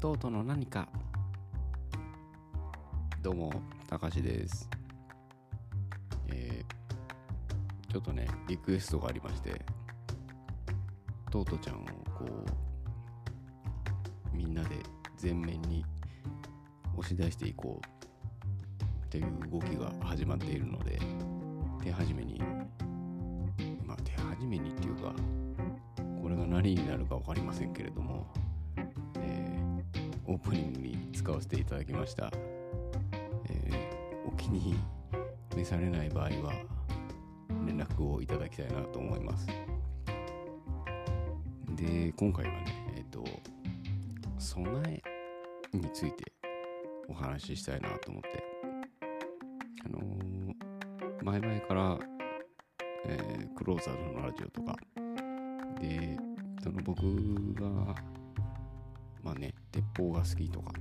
トートの何か。どうもたかしです。えー、ちょっとねリクエストがありましてトートちゃんをこうみんなで前面に押し出していこうっていう動きが始まっているので手始めにまあ手始めにっていうかこれが何になるか分かりませんけれどもオープニングに使わせていただきました、えー、お気に召されない場合は連絡をいただきたいなと思います。で今回はねえっ、ー、と備えについてお話ししたいなと思って。あのー、前々から、えー、クローザーズのラジオとかでその僕がまあね、鉄砲が好きとか、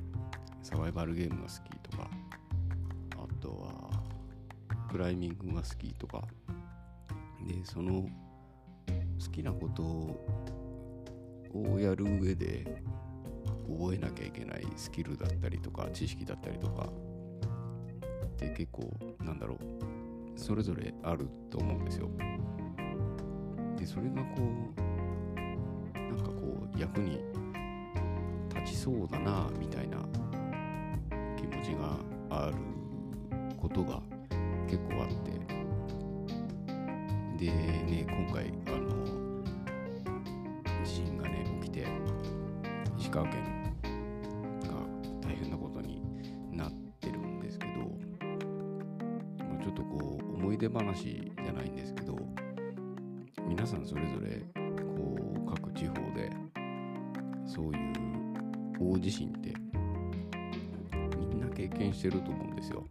サバイバルゲームが好きとか、あとは、クライミングが好きとか、で、その好きなことをやる上で覚えなきゃいけないスキルだったりとか、知識だったりとか、って結構、なんだろう、それぞれあると思うんですよ。で、それがこう、なんかこう、役にそうだなみたいな気持ちがあることが結構あって。でね今回あの地震がね起きて石川県が大変なことになってるんですけどちょっとこう思い出話大地震ってみんな経験してると思うんですよ。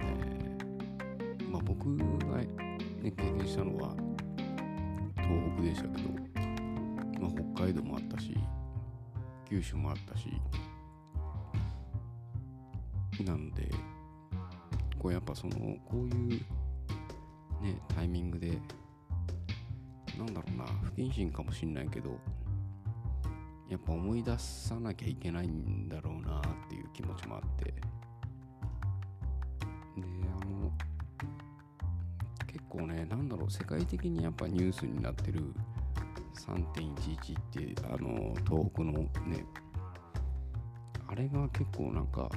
えー、まあ、僕が、ね、経験したのは東北でしたけど、まあ、北海道もあったし九州もあったしなんでこうやっぱそのこういうねタイミングでなんだろうな不謹慎かもしんないけどやっぱ思い出さなきゃいけないんだろうなっていう気持ちもあって。であの結構ねなんだろう世界的にやっぱニュースになってる3.11ってあの東北のねあれが結構なんか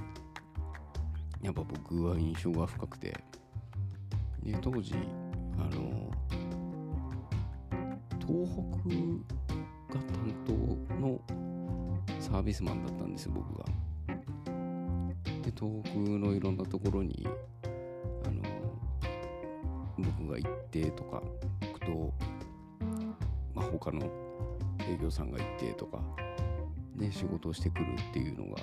やっぱ僕は印象が深くて。で当時あの東北が担当のサービスマンだったんですよ僕が。で東北のいろんなところにあの僕が行ってとか行くと、まあ、他の営業さんが行ってとかで仕事をしてくるっていうのが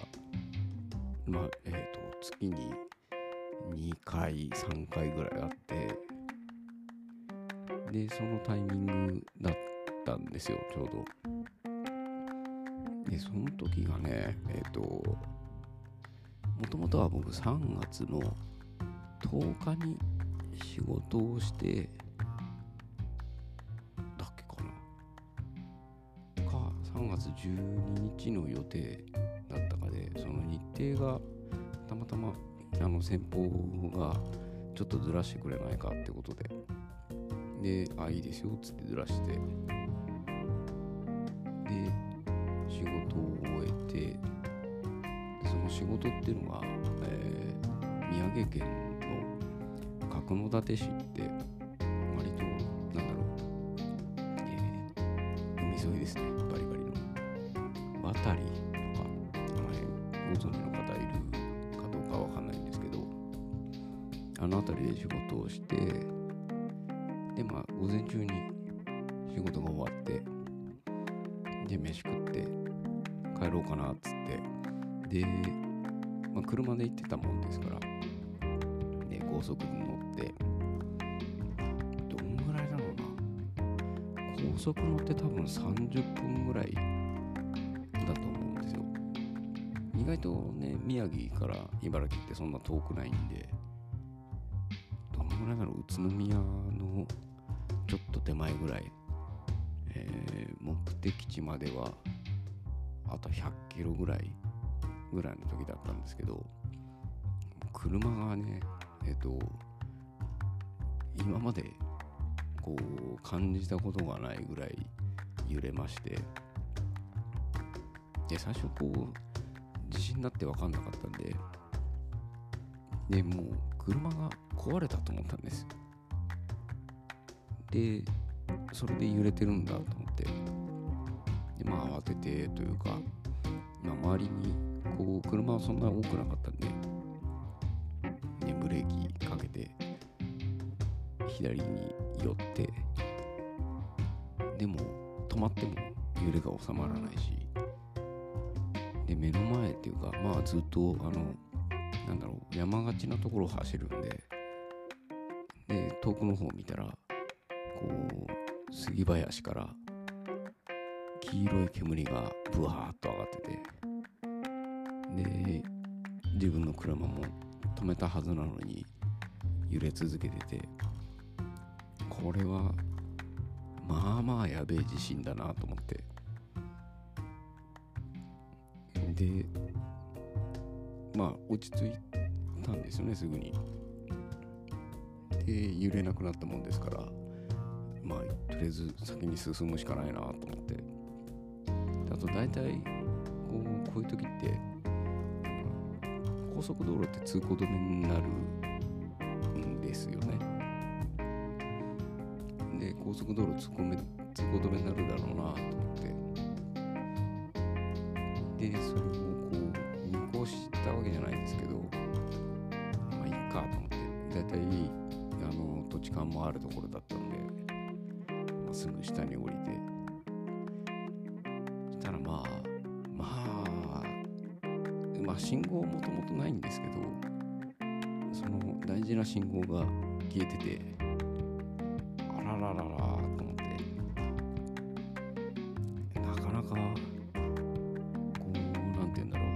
まあえっ、ー、と月に2回3回ぐらいあってでそのタイミングだったんですよちょうどでその時がねえっ、ー、ともともとは僕3月の10日に仕事をしてだっけかな。か3月12日の予定だったかでその日程がたまたまあの先方がちょっとずらしてくれないかってことで。であいいですよっつってずらして。仕仕事っていうのが、えー、宮城県の角館市って割となんだろう、えー、海沿いですね。バリバリの。渡りとかあの辺ご存知の方いるかどうかわかんないんですけどあの辺りで仕事をしてでまあ午前中に仕事が終わってで飯食って帰ろうかなっつってで、まあ、車で行ってたもんですから、ね、高速に乗って。どんぐらいだろうな。高速乗って多分30分ぐらいだと思うんですよ。意外とね宮城から茨城ってそんな遠くないんで。どんぐらいだろう。宇都宮のちょっと手前ぐらい、えー、目的地まではあと100キロぐらい。ぐらいの時だったんですけど車がねえっと今までこう感じたことがないぐらい揺れましてで最初こう地震になって分かんなかったんででもう車が壊れたと思ったんです。でそれで揺れてるんだと思ってでまあ慌ててというか、まあ、周りにこう車はそんな多くなかったんででブレーキかけて左に寄ってでも止まっても揺れが収まらないしで目の前っていうかまあずっとあのなんだろう山がちなところを走るんでで遠くの方を見たらこう杉林から黄色い煙がブワーッと上がっててで自分の車も止めたはずなのに揺れ続けててこれはまあまあやべえ地震だなと思って。でまあ落ち着いたんですよねすぐに。で揺れなくなったもんですからまあとりあえず先に進むしかないなと思って。あと大体こうこういう時って高速道路って通行止めになるんですよね。で高速道路通行め通行止めになるだろうなと思って。でそれ事な信号が消えててあららららと思って。なかなかこうなんて言うんだろう。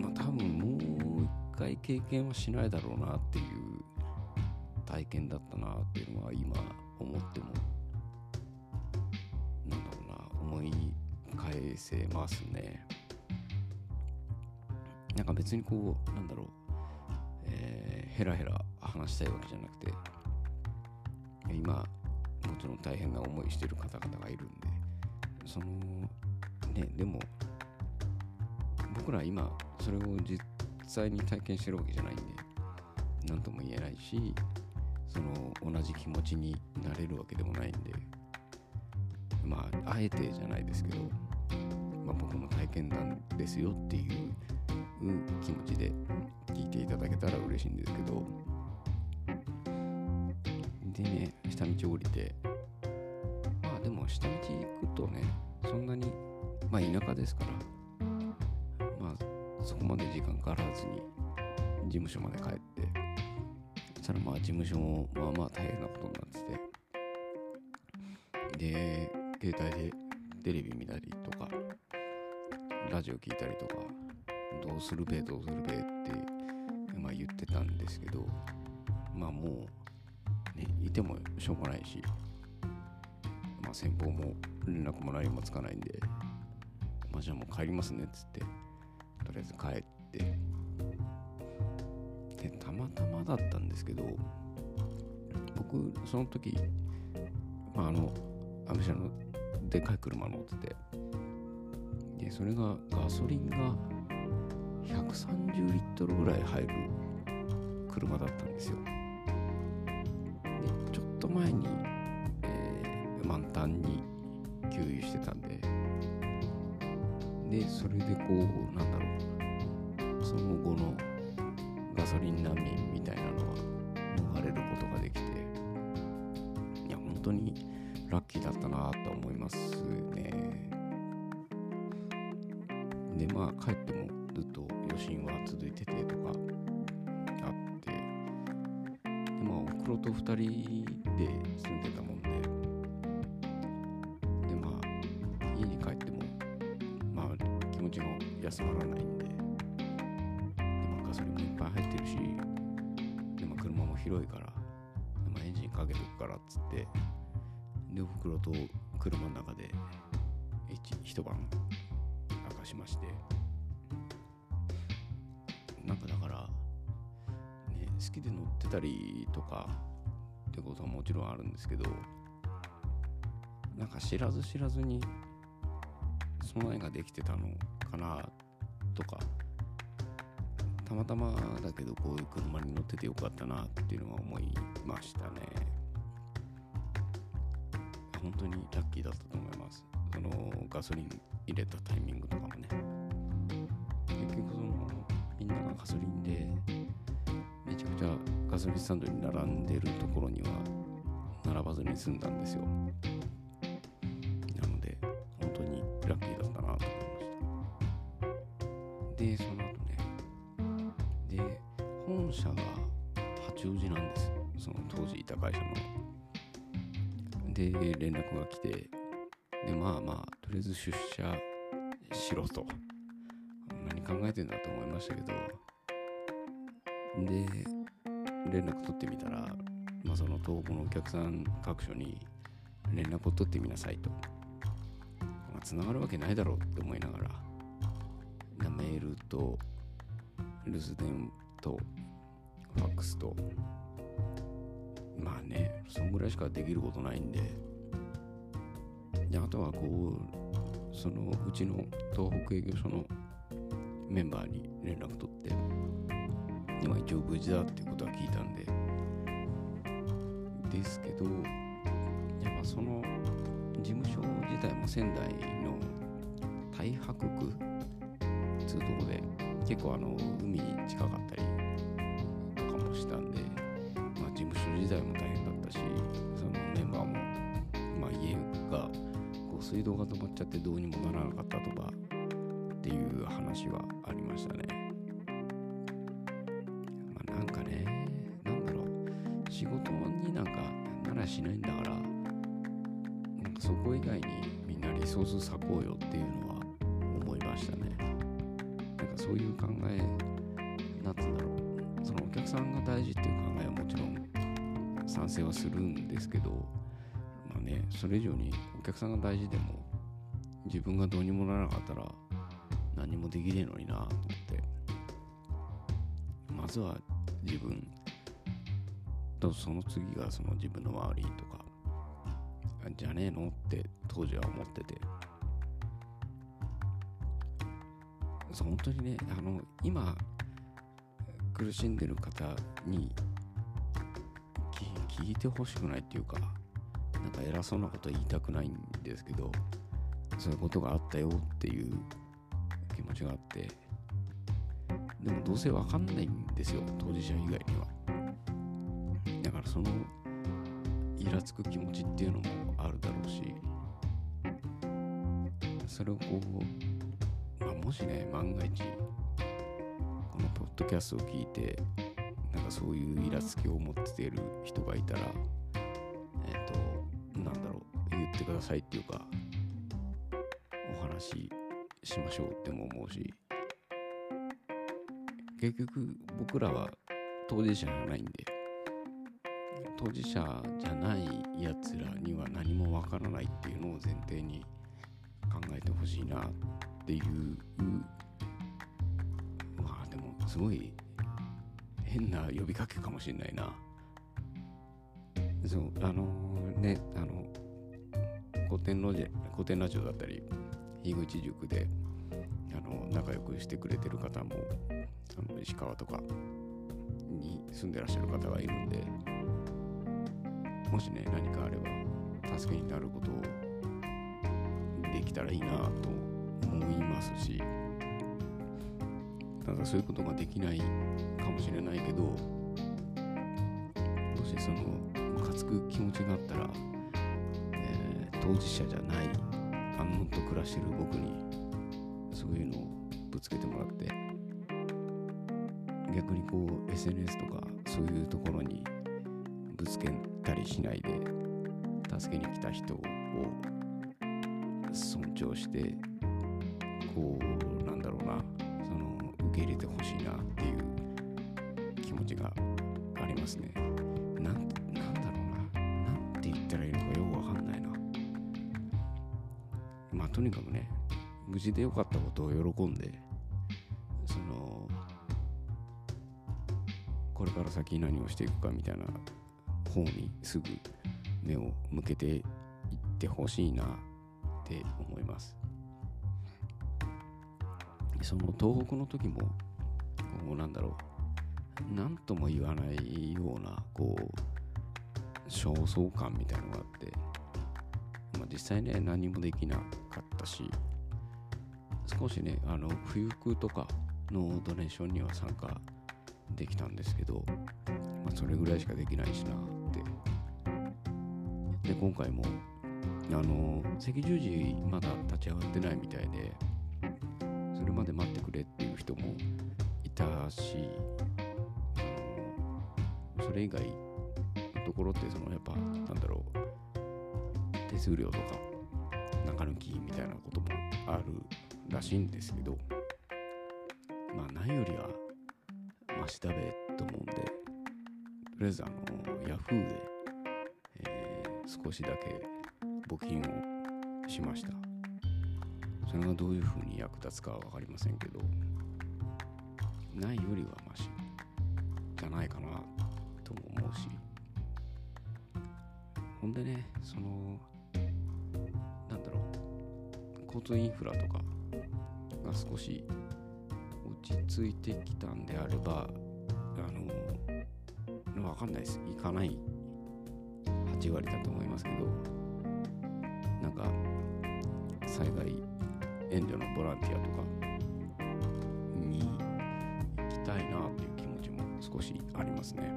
まあ多分もう一回経験はしないだろうなっていう体験だったなっていうのは今思ってもなんだろうな思い返せますね。なんか別にこうなんだろう。ヘラヘラ話したいわけじゃなくて今もちろん大変な思いしてる方々がいるんでそのねでも僕ら今それを実際に体験してるわけじゃないんで何とも言えないしその同じ気持ちになれるわけでもないんでまああえてじゃないですけど、まあ、僕の体験談ですよっていう気持ちで聞いていただけたら嬉しいんですけど。でね下道降りて。まあでも下道行くとねそんなにまあ田舎ですから。まあそこまで時間かからずに事務所まで帰って。そしたらまあ事務所もまあまあ大変なことになってて。で携帯でテレビ見たりとかラジオ聞いたりとかどうするべどうするべって、まあ、言ってたんですけどまあもうねいてもしょうがないしまあ先方も連絡も何もつかないんでまあじゃあもう帰りますねっつってとりあえず帰ってでたまたまだったんですけど僕その時まああのアメ車のでかい車乗っててでそれがガソリンが130リットルぐらい入る車だったんですよ。でちょっと前に、えー満タンに給油してたんで。でそれでこうなんだろうその後のガソリン難民みたいなのは逃れることができて。いや本当にラッキーだったなと思いますね。でまあ帰ってもずっと余震は続いててとかあって。でまあおふくろと2人で住んでたもんで。でまあ家に帰ってもまあ気持ちが休まらないんで。でまあガソリンもいっぱい入ってるし。で、まあ、車も広いから、まあ、エンジンかけとくからっつって。でおふくろと車の中で一一晩明かしまして。好きで乗ってたりとかってことはもちろんあるんですけどなんか知らず知らずに備えができてたのかなとかたまたまだけどこういう車に乗っててよかったなっていうのは思いましたね。本当にラッキーだったと思います。そのガソリン入れたタイミングとかもね。結局そのみんながガソリンでガソリンスタンドに並んでるところには並ばずに済んだんですよ。なので本当にラッキーだったなと思いました。でその後ね。で本社が八王子なんです。その当時いた会社の。で連絡が来てでまあまあとりあえず出社しろと。何考えてんだと思いましたけど。で連絡取ってみたら、まあ、その東北のお客さん各所に連絡を取ってみなさいと、まあ、繋がるわけないだろうって思いながらメールと留守電とファックスと。まあねそんぐらいしかできることないんで。であとはこうそのうちの東北営業所のメンバーに連絡取って今一応無事だっていうことは聞いたんでですけどやっぱその事務所自体も仙台の太白区つうとこで結構あの海に近かったりとかもしたんで、まあ、事務所自体も大変だったしそのメンバーも、まあ、家がこう水道が止まっちゃってどうにもならなかったとかっていう話はありましたね。こ以外にみん。なリソース割こうよっていうのは思いましたね。なんかそういう考えなんつうんだろうそのお客さんが大事っていう考えはもちろん賛成はするんですけどまあねそれ以上にお客さんが大事でも自分がどうにもならなかったら何もできねえのになと思って。まずは自分。とその次がその自分の周りとか。じゃねえの？って当時は思ってて。本当にねあの今苦しんでる方に聞いてほしくないっていうかなんか偉そうなこと言いたくないんですけどそういうことがあったよっていう気持ちがあって。でもどうせわかんないんですよ当事者以外には。だからそのイラつく気持ちっていうのもあるだろうしそれをこう、まあ、もしね万が一このポッドキャストを聞いてなんかそういうイラつきを持っている人がいたらえっ、となんだろう言ってくださいっていうかお話ししましょうっても思うし結局僕らは当事者じゃないんで当事者じゃないやつらには何もわからないっていうのを前提に考えてほしいなっていうまあでもすごい変な呼びかけかもしれないな。そうあのねあの古典ロジ古典ラジオだったり樋口塾であの仲良くしてくれてる方もあの石川とかに住んでらっしゃる方がいるんでもしね何かあれば助けになることをできたらいいなと思いますしただそういうことができないかもしれないけどもしそのムカつく気持ちがあったら、えー当事者じゃない安穏と暮らしてる僕にそういうのをぶつけてもらって逆にこう SNS とかそういうところにぶつけたりしないで助けに来た人を尊重してこうなんだろうなその受け入れてほしいなっていう気持ちがありますね。なんなんだろうな。なんて言ったらいいのかよくわかんないな。まあとにかくね無事で良かったことを喜んでそのこれから先何をしていくかみたいな方にすぐ目を向けていってほしいなって思います。その東北の時もこうなんだろう。何とも言わないようなこう焦燥感みたいのがあって、まあ、実際ね何もできなかったし少しねあの冬服とかのドネーションには参加できたんですけど、まあ、それぐらいしかできないしな。って。で今回もあの赤十字まだ立ち上がってないみたいでそれまで待ってくれっていう人もいたしそれ以外のところってそのやっぱなんだろう手数料とか中抜きみたいなこともあるらしいんですけどまあないよりはマシだべと思うんでとりあえずあのヤフーで、えー、少しだけ募金をしました。それがどういうふうに役立つかは分かりませんけどないよりはマシじゃないかなとも思うし。ほんでねそのなんだろう交通インフラとかが少し落ち着いてきたんであればあの分かんないです。行かない。8割だと思いますけど。なんか災害援助のボランティアとか。に行きたいなっていう気持ちも少しありますね。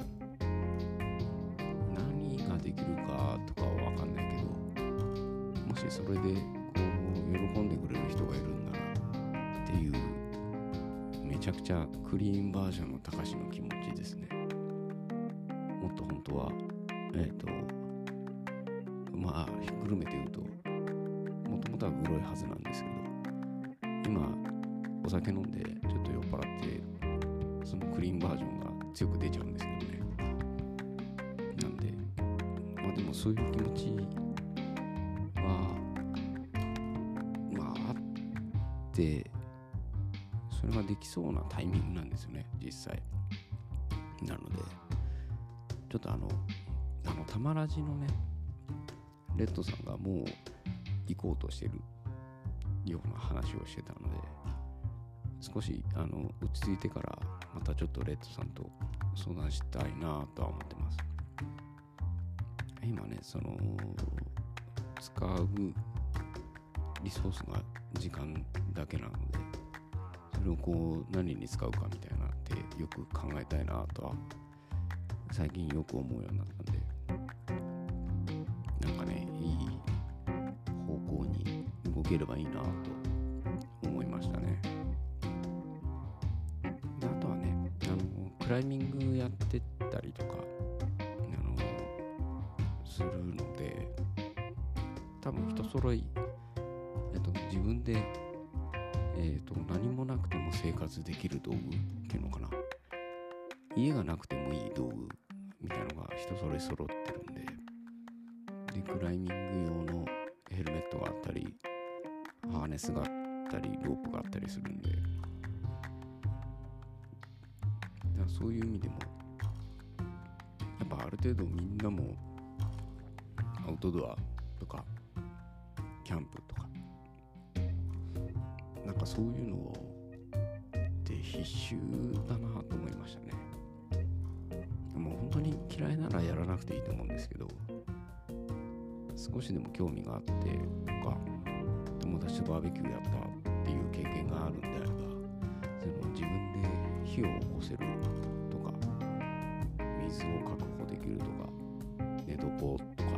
何ができるかとかは分かんないけど。もしそれでこう喜んでくれる人がいるんだなっていうめちゃくちゃクリーンバージョンのたかしの気持ちですね。もっと本当は。えっ、ー、とまあひっくるめて言うともともとはグロいはずなんですけど今お酒飲んでちょっと酔っ払ってそのクリーンバージョンが強く出ちゃうんですけどね。なんでまあでもそういう気持ちはまああってそれができそうなタイミングなんですよね実際。なのでちょっとあのあのたまらじのねレッドさんがもう行こうとしてるような話をしてたので少しあの落ち着いてからまたちょっとレッドさんと相談したいなとは思ってます。今ねその使うリソースが時間だけなのでそれをこう何に使うかみたいなってよく考えたいなとは最近よく思うようになったんでなんかねいい方向に動ければいいなと思いましたね。あとはねあのクライミングやってたりとかあのするので多分人揃い、えっと、自分で、えっと、何もなくても生活できる道具っていうのかな。家がなくてもいい道具みたいのが人それ揃ってるんででクライミング用のヘルメットがあったりハーネスがあったりロープがあったりするんで。だそういう意味でもやっぱある程度みんなもアウトドアとかキャンプとかなんかそういうのをで必修だなと思いましたね。もう本当に嫌いならやらなくていいと思うんですけど少しでも興味があってとか友達とバーベキューやったっていう経験があるんであればその自分で火を起こせるとか水を確保できるとか寝床とか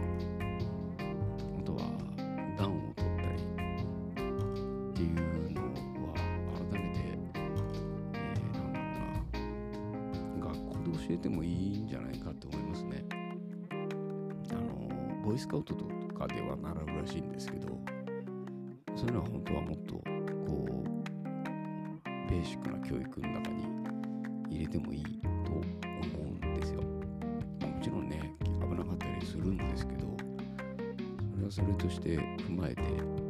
えてもいいんじゃないかって思いますねあのボイスカウトとかでは習うらしいんですけどそういうのは本当はもっとこうベーシックな教育の中に入れてもいいと思うんですよ。もちろんね危なかったりするんですけどそれはそれとして踏まえてと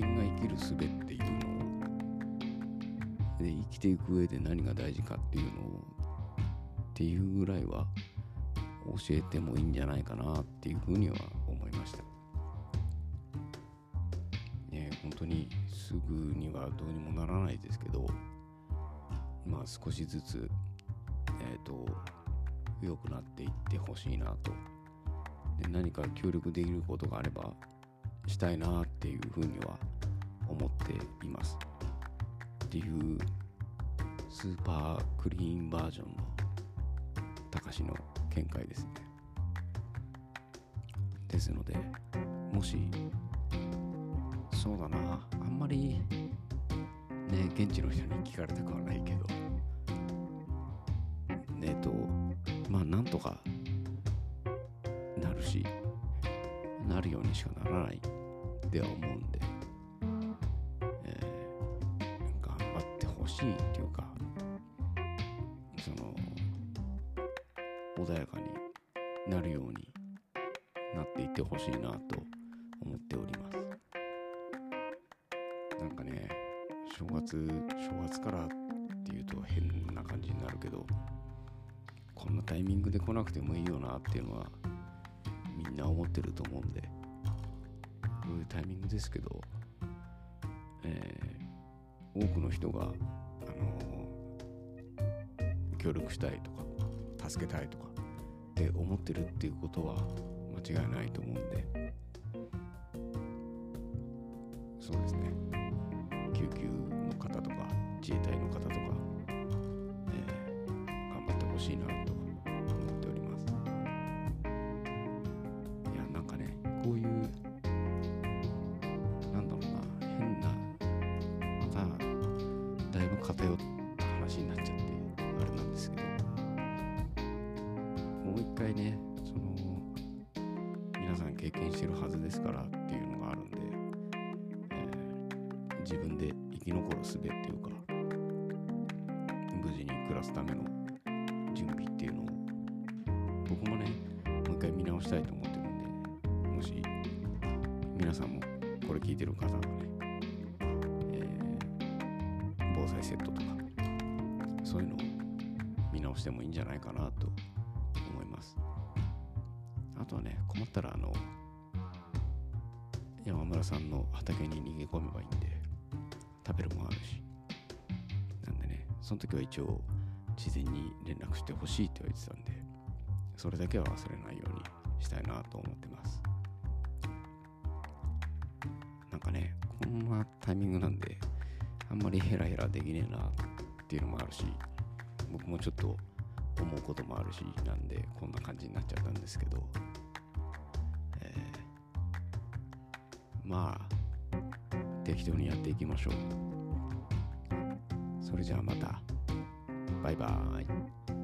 間が生きる術っていうのをで生きていく上で何が大事かっていうのをっていうぐらいは教えてもいいんじゃないかなっていうふうには思いました。ね本当にすぐにはどうにもならないですけどまあ少しずつえっ、ー、と良くなっていってほしいなと。で何か協力できることがあればしたいなっていうふうには思っています。っていうスーパークリーンバージョンの高しの見解ですね。ですのでもしそうだなあんまりね現地の人に聞かれたくはないけどえっとまあなんとかなるしなるようにしかならないでは思うんで、えー、頑張ってほしいっていうか穏やかになるようになっていってほしいなと思っております。なんかね正月正月からっていうと変な感じになるけどこんなタイミングで来なくてもいいよなっていうのはみんな思ってると思うんでこういうタイミングですけど、えー、多くの人が、あのー、協力したいとか助けたいとかって思ってるっていうことは間違いないと思うんで。そうですね。救急の方とか自衛隊の方とか、えー、頑張ってほしいなと思っております。いやなんかねこういうなんだろうな変なまただいぶ偏ったねその皆さん経験してるはずですからっていうのがあるんで、えー、自分で生き残る術っていうか無事に暮らすための準備っていうのを僕もねもう一回見直したいと思ってるんでもし皆さんもこれ聞いてる方はね、えー、防災セットとかそういうのを見直してもいいんじゃないかなととはね困ったらあの山村さんの畑に逃げ込めばいいんで食べるもあるし。なんでねその時は一応事前に連絡してほしいって言われてたんでそれだけは忘れないようにしたいなと思ってます。なんかねこんなタイミングなんであんまりヘラヘラできねえなっていうのもあるし僕もちょっと思うこともあるしなんでこんな感じになっちゃったんですけど、まあ適当にやっていきましょう。それじゃあまた。バイバーイ。